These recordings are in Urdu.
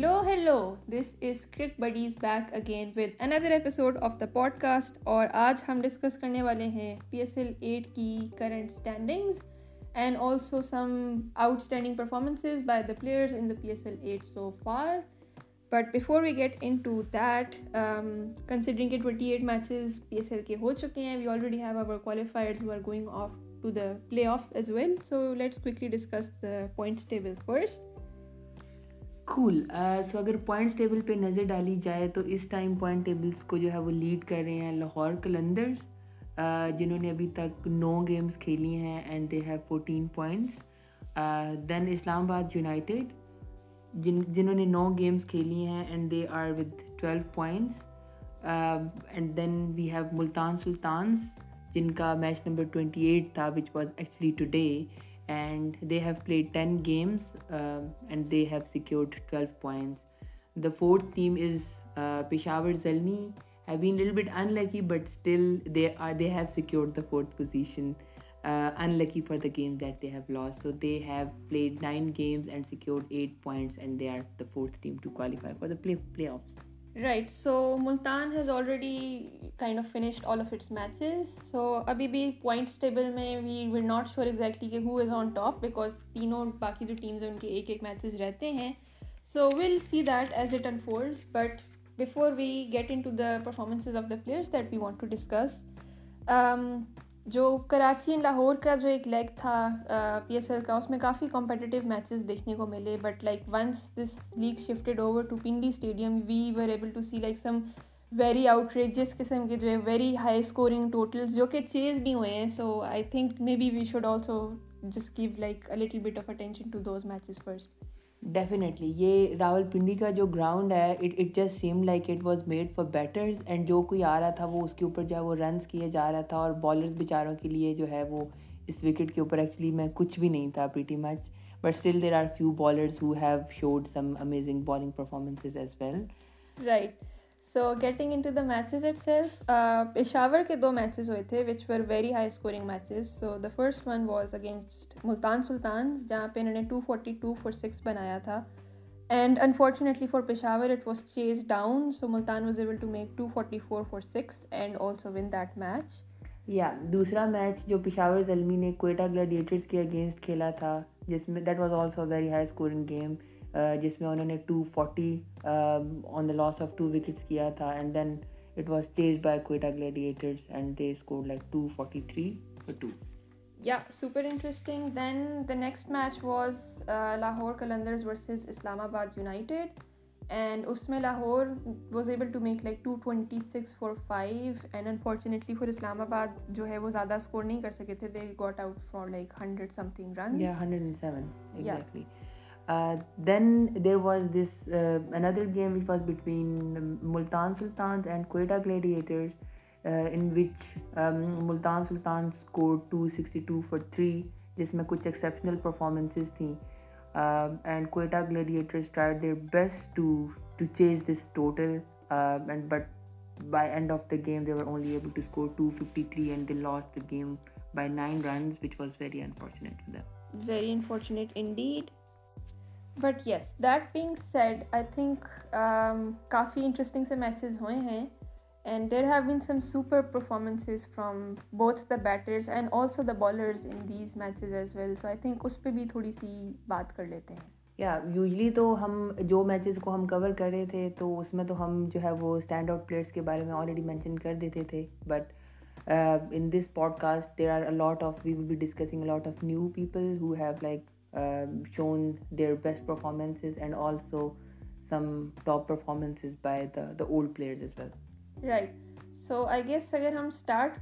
Hello hello this is Karak buddies back again with another episode of the podcast اور آج ہم ڈسکس کرنے والے ہیں پی ایس ایل ایٹ کی current standings and also some outstanding performances by the players in the P S L eight so far but before we get into that considering کے twenty eight matches P S L کے ہو چکے ہیں we already have are going off to the playoffs as well so let's discuss the points table first cool so اگر پوائنٹس ٹیبل پہ نظر ڈالی جائے تو اس ٹائم پوائنٹ ٹیبلس کو جو ہے وہ لیڈ کر رہے ہیں لاہور کلندرز جنہوں نے ابھی تک نو گیمز کھیلی ہیں and they have fourteen points then Islamabad United جن جنہوں نے نو گیمز کھیلی ہیں and they are with twelve points and then we have Multan Sultans جن کا میچ نمبر ٹوئنٹی ایٹ تھا which was actually today and they have played 10 games um, and they have secured 12 points. The fourth team is uh, Peshawar Zalmi, have been a little bit unlucky, but still they have secured the fourth position. Uh, unlucky for the game that they have lost. So they have played 9 games and secured 8 points, and they are the fourth team to qualify for the playoffs. Right so Multan has already kind of finished all of its matches so ابھی بھی پوائنٹس ٹیبل میں we were not sure exactly کہ who is on top because تینوں باقی جو ٹیمز ہیں ان کے ایک ایک میچز رہتے ہیں so well see that as it unfolds but before we get into the performances of the players that we want to discuss جو کراچی لاہور کا جو ایک لیگ تھا پی ایس ایل کا اس میں کافی کمپٹیٹیو میچز دیکھنے کو ملے but like once this league shifted over to Pindi stadium we were able to see like some very outrageous قسم کے جو ہے ویری ہائی اسکورنگ ٹوٹلس جو کہ چیز بھی ہوئے ہیں so I think maybe we should also just give like little bit of attention to those matches first definitely یہ راول پنڈی کا جو گراؤنڈ ہے it it it seem like was made for batters and جو کوئی آ رہا تھا وہ اس کے اوپر جو ہے وہ رنس کیا جا رہا تھا اور بالرز بے چاروں کے لیے جو ہے وہ اس وکٹ کے اوپر ایکچولی میں کچھ بھی نہیں تھا pretty much match but still there are few bowlers who have showed some amazing bowling performances as well right so getting into the matches itself Peshawar کے دو میچز ہوئے تھے which were very high scoring matches so the first one was against Multan Sultan جہاں پہ انہوں نے two forty two for six بنایا تھا and unfortunately for Peshawar it was چیز down so Multan was able to to make forty four four six and also won that match یا دوسرا میچ جو پشاور زلمی نے کوئٹہ گلیڈیٹرس کے اگینسٹ کھیلا تھا جس میں that was also very high scoring game جس میں انہوں نے two forty on the loss of two wickets کیا تھا اینڈ دین اٹ واز چیز by Quetta Gladiators and they score like two forty three four two یا super interesting then the next match was Lahore Qalandars versus Islamabad United and اس میں Lahore was able to make like two twenty six four five and unfortunately for Islamabad جو ہے وہ زیادہ اسکور نہیں کر سکے تھے they got out for like hundred something run hundred and seven then there was this another game was between Multan Sultans and Quetta Gladiators in which Multan Sultan score two sixty two three جس میں کچھ ایکسیپشنل پرفارمنسز تھیں and Quetta Gladiators try their best to to chase this total and but by end of the game they able to score two fifty three and they loss the game by nine runs which was very unfortunate very unfortunate indeed but yes that being said I think کافی انٹرسٹنگ سے میچز ہوئے ہیں and there have been some super performances from both the batters and also the bowlers in these matches as well so I think اس پہ بھی تھوڑی سی بات کر لیتے ہیں یا یوزلی تو ہم جو میچز کو ہم کور کر رہے تھے تو اس میں تو ہم جو ہے وہ اسٹینڈ آؤٹ پلیئرس کے بارے میں آلریڈی مینشن کر دیتے تھے but in this podcast there are a lot of we will be discussing a lot of new people who have like Um, shown their best performances performances and also some top by the, the shown their best performance right so I guess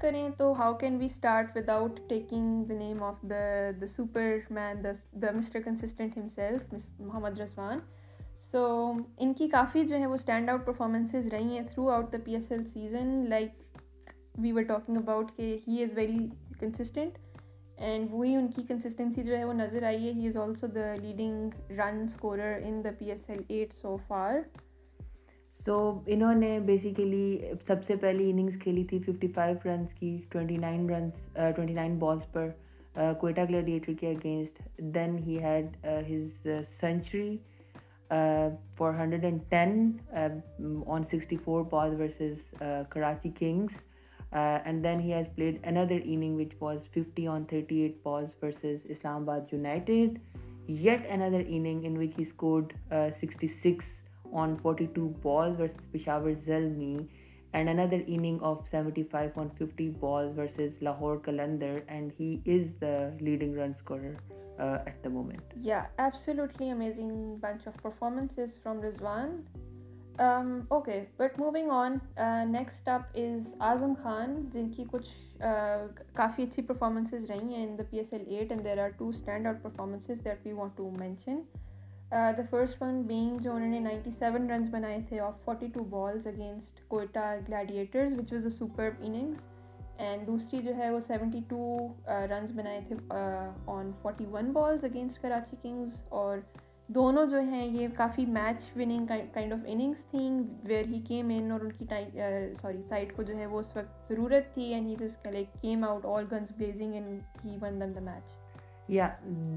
کریں تو how can we start with outing the name of the داپر مینا مسٹر کنسسٹنٹ محمد رضوان سو ان کی کافی جو ہے وہ اسٹینڈ آؤٹ پرفارمنسز رہی ہیں throughout the P S L season like we were talking about کہ he is very consistent and وہی ان کی کنسسٹینسی جو ہے وہ نظر آئی ہے he is also the leading run scorer in the P S L eight so for so انہوں نے بیسیکلی سب سے پہلی اننگس کھیلی تھی ففٹی فائیو رنس کی twenty nine runs twenty nine balls پر کوئٹہ گلیڈیٹر کے against then he had his century for hundred and ten on sixty four ball versus Karachi kings Uh, and then he has played another inning which was 50 on 38 balls versus Islamabad United. Yet another inning in which he scored uh, 66 on 42 balls versus Peshawar Zalmi, and another inning of 75 on 50 balls versus Lahore Qalandar, and he is the leading run scorer uh, at the moment. Yeah, absolutely amazing bunch of performances from Rizwan. Okay but moving on next up is Azam Khan جن کی کچھ کافی اچھی پرفارمنسز رہی ہیں in the P S L eight and there are two stand out performances that we want to mention the first one being جو انہوں نے نائنٹی سیون رنز بنائے تھے off forty two balls against Quetta gladiators which was a super innings and دوسری جو ہے وہ سیونٹی ٹو رنز بنائے تھے on forty one balls against Karachi Kings اور دونوں جو ہیں یہ کافی match winning kind of innings تھیں ویئر ہی کیم ان اور ان کی سوری سائڈ کو جو ہے وہ اس وقت ضرورت تھی and he he like came out all blazing won the match یا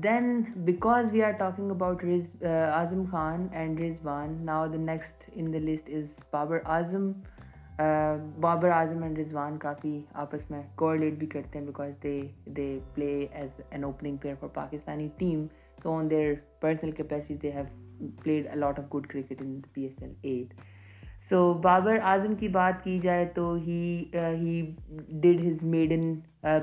then because we are talking about Azam Khan and Rizwan now the next in the list is Babar Azam Babar Azam and Rizwan کافی آپس میں کوریلیٹ بھی کرتے ہیں because they they play as an opening player for Pakistani team So on their personal capacity, they have played a lot of good cricket in the PSL 8. So Babar Azam کی بات کی جائے تو he did his made in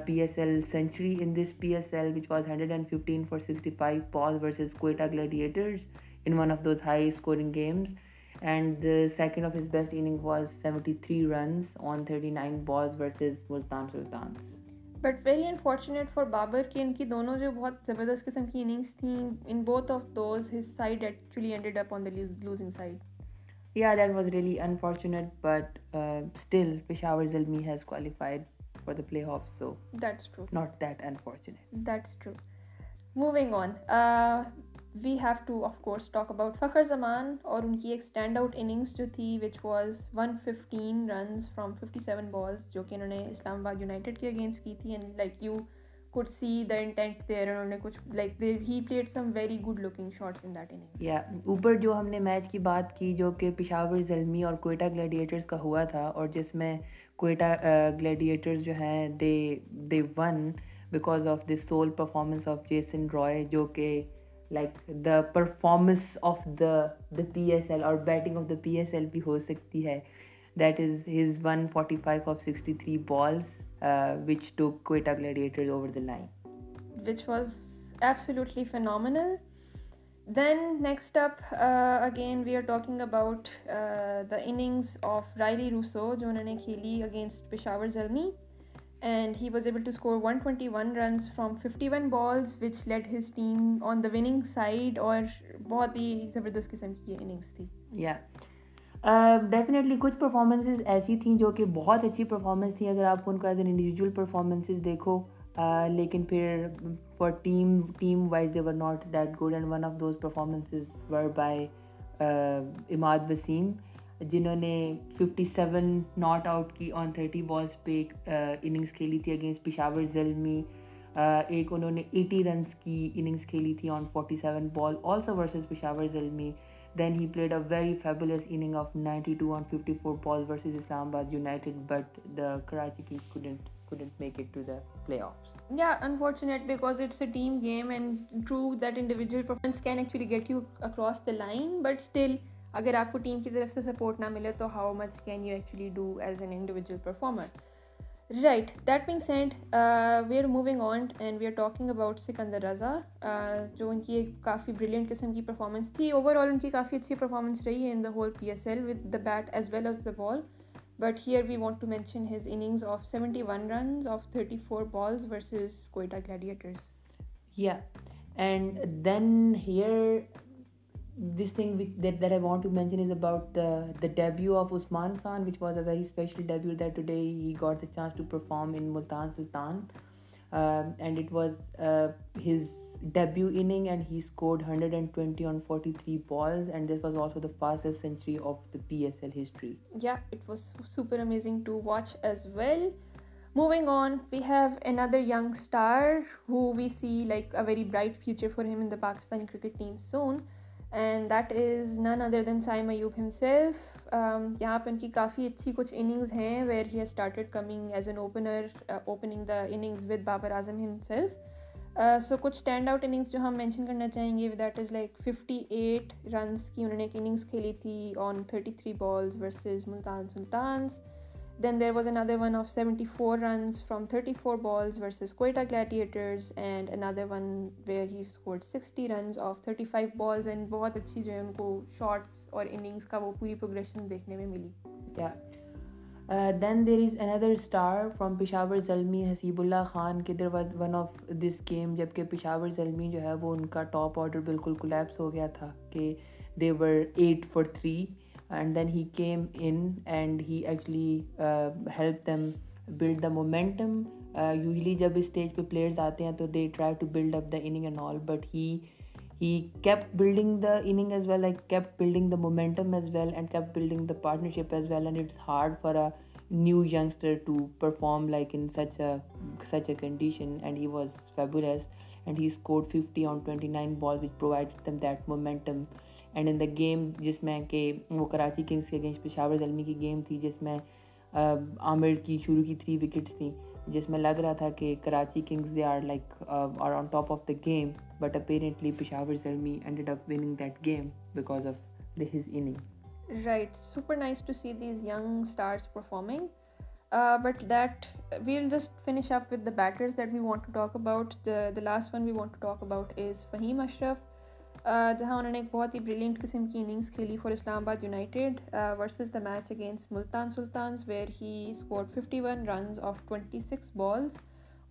P S L century in this P S L which was hundred and fifteen for sixty five ball versus Quetta Gladiators in one of those high scoring games and second of his best inning was seventy three runs on thirty nine balls versus Multan Sultans but very unfortunate for Babar کہ ان کی دونوں جو بہت زبردست قسم کی اننگس تھیں in both of those his side actually ended up on the losing side یا that was really unfortunate but still Peshawar Zalmi has qualified for the play of so that's true not that unfortunate that's true moving on we have to of course talk about Fakhar Zaman اور ان کی ایک اسٹینڈ آؤٹ اننگس جو تھی which was one fifteen runs from fifty seven balls جو کہ انہوں نے اسلام آباد یونائٹیڈ کے اگینسٹ کی تھی اینڈ لائک یو انہوں نے کچھ ویری گڈ لکنگ اننگ یا اوپر جو ہم نے میچ کی بات کی جو کہ پشاور زلمی اور کوئٹہ گلیڈیٹرس کا ہوا تھا اور جس میں کوئٹہ گلیڈیٹرز جو ہیں they they won because of this sole performance of Jason Roy جو کہ like the performance of the the P S L اور batting of the P S L بھی ہو سکتی ہے that is his one forty five of sixty three balls which Quetta Gladiator over the line which was absolutely phenomenal then next up again we are talking about the innings of Rilee Rousseau جو انہوں نے کھیلی against Peshawar جرمی and he was able one twenty one runs from fifty one balls which late his team on the winning side اور بہت ہی زبردست قسم ڈیفینیٹلی uh, کچھ پرفارمنسز ایسی تھیں جو کہ بہت اچھی پرفارمنس تھیں اگر آپ ان کو ایز این انڈیویجول پرفارمنسز دیکھو uh, لیکن پھر for team team wise they were not that good and one of those performances were by Imad Wasim جنہوں نے ففٹی سیون ناٹ آؤٹ کی آن پہ ایک کھیلی تھی اگینسٹ پشاور زلمی ایک انہوں نے کی کھیلی تھی on on seven ball ball also versus versus Peshawar Zalmi then he played a very inning of two fifty four Islamabad but the Karachi اگر آپ کو ٹیم کی طرف سے سپورٹ نہ ملے تو how much can you actually do as an individual performer right that means and we are moving on and we are talking about Sikandar Raza جو ان کی ایک کافی بریلینٹ قسم کی پرفارمنس تھی اوور آل ان کی کافی اچھی پرفارمنس رہی ہے in the whole P S L with bat as well as the ball but here we want to mention his innings of seventy one runs off thirty four balls versus Quetta یا and then here This thing that I want to mention is about the debut of Usman Khan, which was a very special debut that today he got the chance to perform in Multan Sultan. Um, and it was uh, his debut inning, and he scored 120 on 43 balls, and this was also the fastest century of the PSL history. Yeah, it was super amazing to watch as well. Moving on, we have another young star who we see like a very bright future for him in the Pakistan cricket team soon. And that is none other than Saim Ayub ہم سیلف یہاں پہ ان کی کافی اچھی کچھ اننگز ہیں where he has started coming as an opener opening the innings with Babar Azam himself سو کچھ اسٹینڈ آؤٹ اننگس جو ہم مینشن کرنا چاہیں گے that is like fifty eight runs کی انہوں نے ایک اننگس کھیلی تھی on thirty three balls versus Multan سلطانس then there was another one of seventy four runs from thirty four balls Quetta کلیٹیئٹرز and another one where thirty five balls and بہت اچھی جو ہے ان کو شارٹس اور اننگس کا وہ پوری پروگریشن دیکھنے میں ملی کیا then there is another star from Peshawar Zalmi Haseebullah Khan کے در ون آف دس گیم جب کہ پشاور زلمی جو ہے وہ ان کا ٹاپ آڈر بالکل کولیپس ہو گیا تھا کہ they were eight four three and then he came in and he actually help them build the momentum usually جب اسٹیج پہ پلیئرز آتے ہیں تو they try to build up the inning and all but he he keep building the inning as well I keep building the momentum as well and keep building the partnership as well and it's hard for a new youngster to perform like in such a such a condition and he was fabulous and he scored fifty on twenty nine ball which provide them that momentum and in the game جس میں کہ وہ کراچی کنگس کے اگینسٹ پشاور زلمی کی گیم تھی جس میں عامر کی شروع کی تھری وکٹس تھیں جس میں لگ رہا تھا کہ Karachi Kings they are like are on top of the game but apparently Peshawar Zalmi end up winning that game because of the his inning right super nice to see these young stars performing but that we will just finish up with the batters that we want to talk about the last one we want to talk about is Fahim Ashraf جہاں انہوں نے ایک بہت ہی بریلینٹ قسم کی اننگز کھیلی for Islamabad United versus the match against Multan Sultans where he score fifty one runs off twenty six balls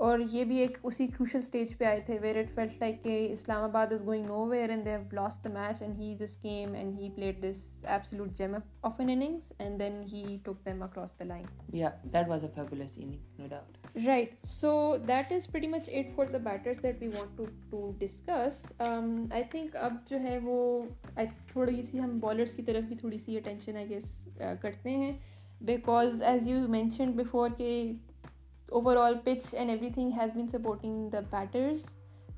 اور یہ بھی ایک اسی کروشل اسٹیج پہ آئے تھے ویئر اٹ فیلٹ لائک کہ Islamabad is going nowhere and Dev lost the match and he this game and he played this absolute gem of an innings and then he took them across the line yeah that was a fabulous inning no doubt Right, so that is pretty much it for the batters that we want to, to discuss. Um, I think up jo hai wo, I thodi si hum bowlers ki taraf bhi thodi si attention I guess uh, karte hain because as you mentioned before ke overall pitch and everything has been supporting the batters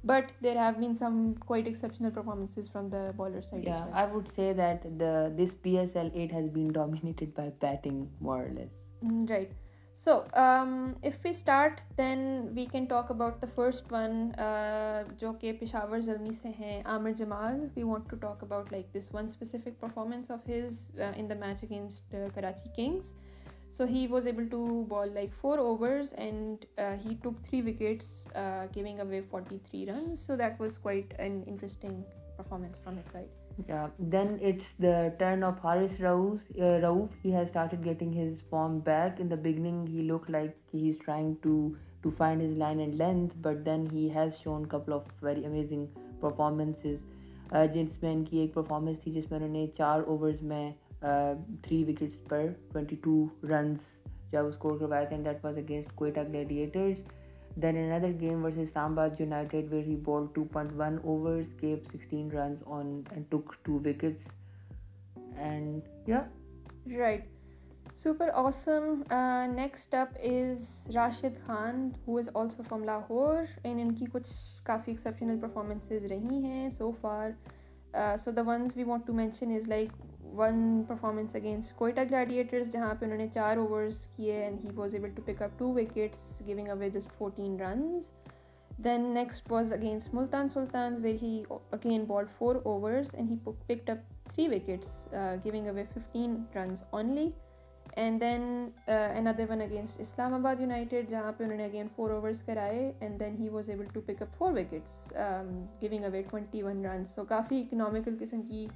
but there have been some quite exceptional performances from the bowler side yeah as well. i would say that the this psl 8 has been dominated by batting more or less mm, right so if we start then we can talk about the first one جو کہ پشاور زلنی سے ہیں Aamir Jamal we want to talk about like this one specific performance of his in the match against Karachi Kings so he was able to bowl like four overs and he took three wickets away forty three so that was quite an interesting performance from his side then it's the turn of Haris he has getting his form back in the beginning he look like he is trying to to find his line and length but then he has shown couple of very amazing performances جس میں ان کی ایک پرفارمنس تھی جس میں انہوں نے چار اوورز میں تھری وکٹس پر ٹوینٹی ٹو رنس جب اسکور کروایا تھا that was against Quetta gladiators then in other game versus Islamabad United where he bowl two point one overs gave sixteen runs on and took two wickets and yeah right super awesome next up is Rashid Khan who is also from Lahore and ان کی کچھ کافی ایکسیپشنل پرفارمنسز رہی ہیں so for so the ones we want to mention is like one performance against Quetta Gladiators جہاں پہ انہوں نے چار اوورس کیے and he was able to to pick up giving away just fourteen runs then next was against Multan Sultans where he again bowl four overs and he picked up three wickets giving away fifteen runs only and then N other one against Islamabad United جہاں پہ انہوں نے اگین فور اوورس کرائے and then he was able to pick up four wickets giving away twenty one runs so کافی اکنامکل قسم کی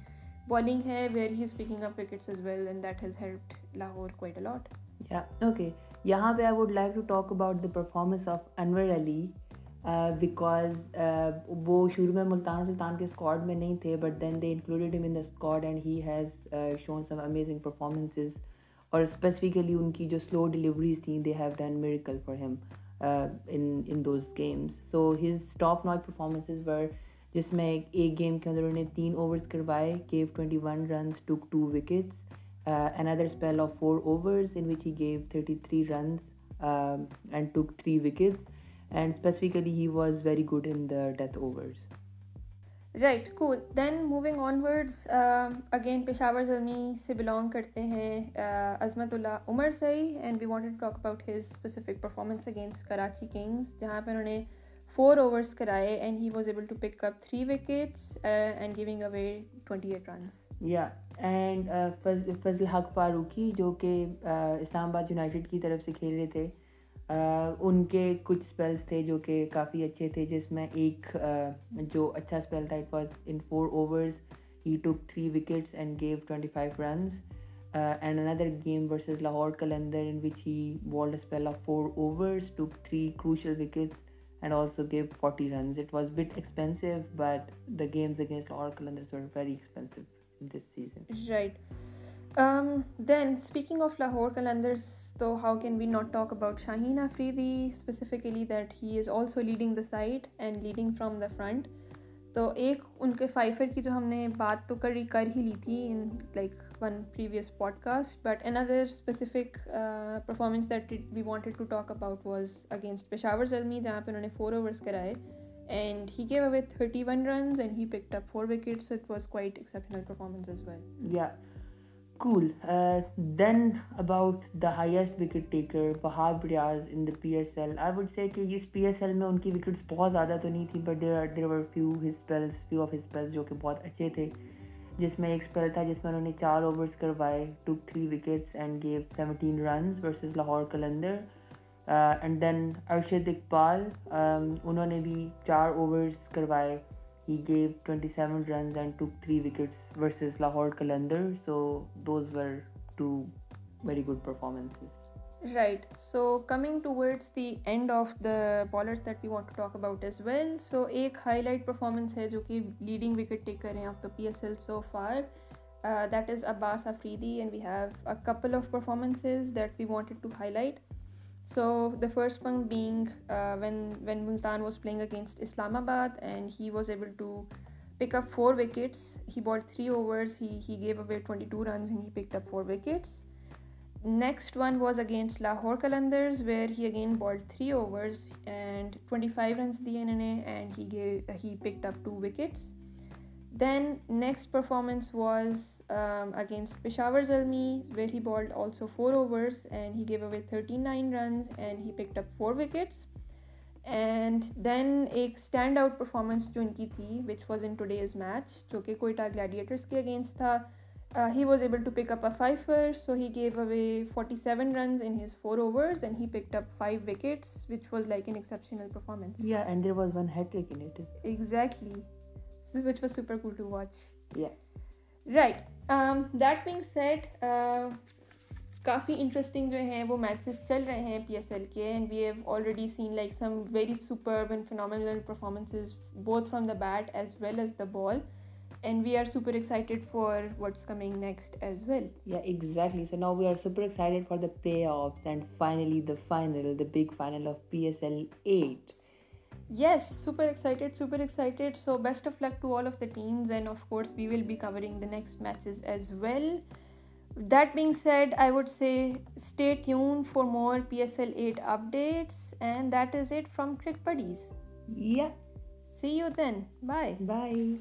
بالنگ ہے where he is picking up wickets as well and that has helped Lahore quite a lot yeah okay یہاں پہ I would like to talk about the performance of Anwar Ali because وہ شروع میں ملتان سلطان کے اسکواڈ میں نہیں تھے but then they included him in the squad and he has shown some amazing performances اور اسپیسیفکلی ان کی جو سلو ڈلیوریز تھیں they have done miracle for him in those games so his top notch performances were جس میں ایک گیم کے اندر انہوں نے تین اوورز کروائے gave twenty one runs took two wickets N other spell of four overs in which he gave thirty three runs and took three wickets and specifically he was very good in the death overs right cool then moving onwards again Peshawar زمین سے بلانگ کرتے ہیں Azmatullah Umar Saeed and we want to talk about his specific performance against Karachi kings جہاں پہ انہوں نے فور اوورس کرائے and he was able to pick up three wickets and giving away twenty eight runs yeah and Fazal Haq Farooqui جو کہ اسلام آباد یونائٹیڈ کی طرف سے کھیل رہے تھے ان کے کچھ اسپیلس تھے جو کہ کافی اچھے تھے جس میں ایک جو اچھا اسپیل تھا it was in four overs he took three wickets and gave twenty five runs and another game versus Lahore Qalandar in which he bowled spell of four overs took three crucial wickets then again how can we not talk about Shaheen فریدیفکلی that Hague the side and leading from the front تو ایک ان کے فائفر کی جو ہم نے بات تو کری کر ہی لی تھی in like one previous podcast but another specific performance that we wanted to talk about was against Peshawar Zalmi جہاں پہ انہوں نے فور اوورس کرائے and he gave away thirty one runs and he picked up four wickets was quite performance yeah school then about the highest wicket taker Wahab Riaz in the P S L I would say کہ اس پی ایس ایل میں ان کی وکٹس بہت زیادہ تو نہیں تھی but there are there over few spells few of spells جو کہ بہت اچھے تھے جس میں ایک اسپیل تھا جس میں انہوں نے چار اوورس کروائے to three wickets and gave seventeen runs versus Lahore Qalandar and then Arshad Iqbal انہوں نے بھی چار اوورس کروائے he gave twenty seven runs and two three wickets versus Lahore Qalandar so those were two very good performance right so coming towards the end of the bowlers that you want to talk about as well so ایک ہائی لائٹ پرفارمنس ہے جو کہ لیڈنگ وکٹ ٹیک کر رہے ہیں of the P S L so far that is Abbas Afridi and we have a couple of performances that we wanted to highlight So the first one being uh, when Multan was playing against Islamabad and he was able to pick up 4 wickets. He bowled 3 overs, he gave away 22 runs and he picked up 4 wickets. Next one was against Lahore Qalandars, where he again bowled 3 overs and 25 runs the NNA, and he picked up 2 wickets. Then next performance against Peshawar Zalmi where he bowled also four overs and he gave away thirty nine runs and he pick up then ایک اسٹینڈ آؤٹ پرفارمنس جو ان کی تھی وچ واز انوڈیز میچ جو کہ کوئٹہ گلیڈیٹرس کے اگینسٹ تھا he was able forty seven runs in four overs and he picked exactly P S L کے bat as well as the ball and we آرٹیڈ for what's Yes, super excited. So best of luck to all of the teams, and of course we will be covering the next matches as well. That being said, I would say stay tuned for more PSL 8 updates, and that is it from Crick Buddies. Yeah. See you then. Bye. Bye.